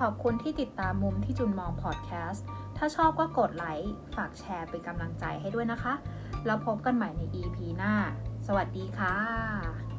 ขอบคุณที่ติดตามมุมที่จุนมองพอดแคสต์ ถ้าชอบก็กดไลค์ ฝากแชร์เป็นกำลังใจให้ด้วยนะคะ แล้วพบกันใหม่ใน EP หน้า สวัสดีค่ะ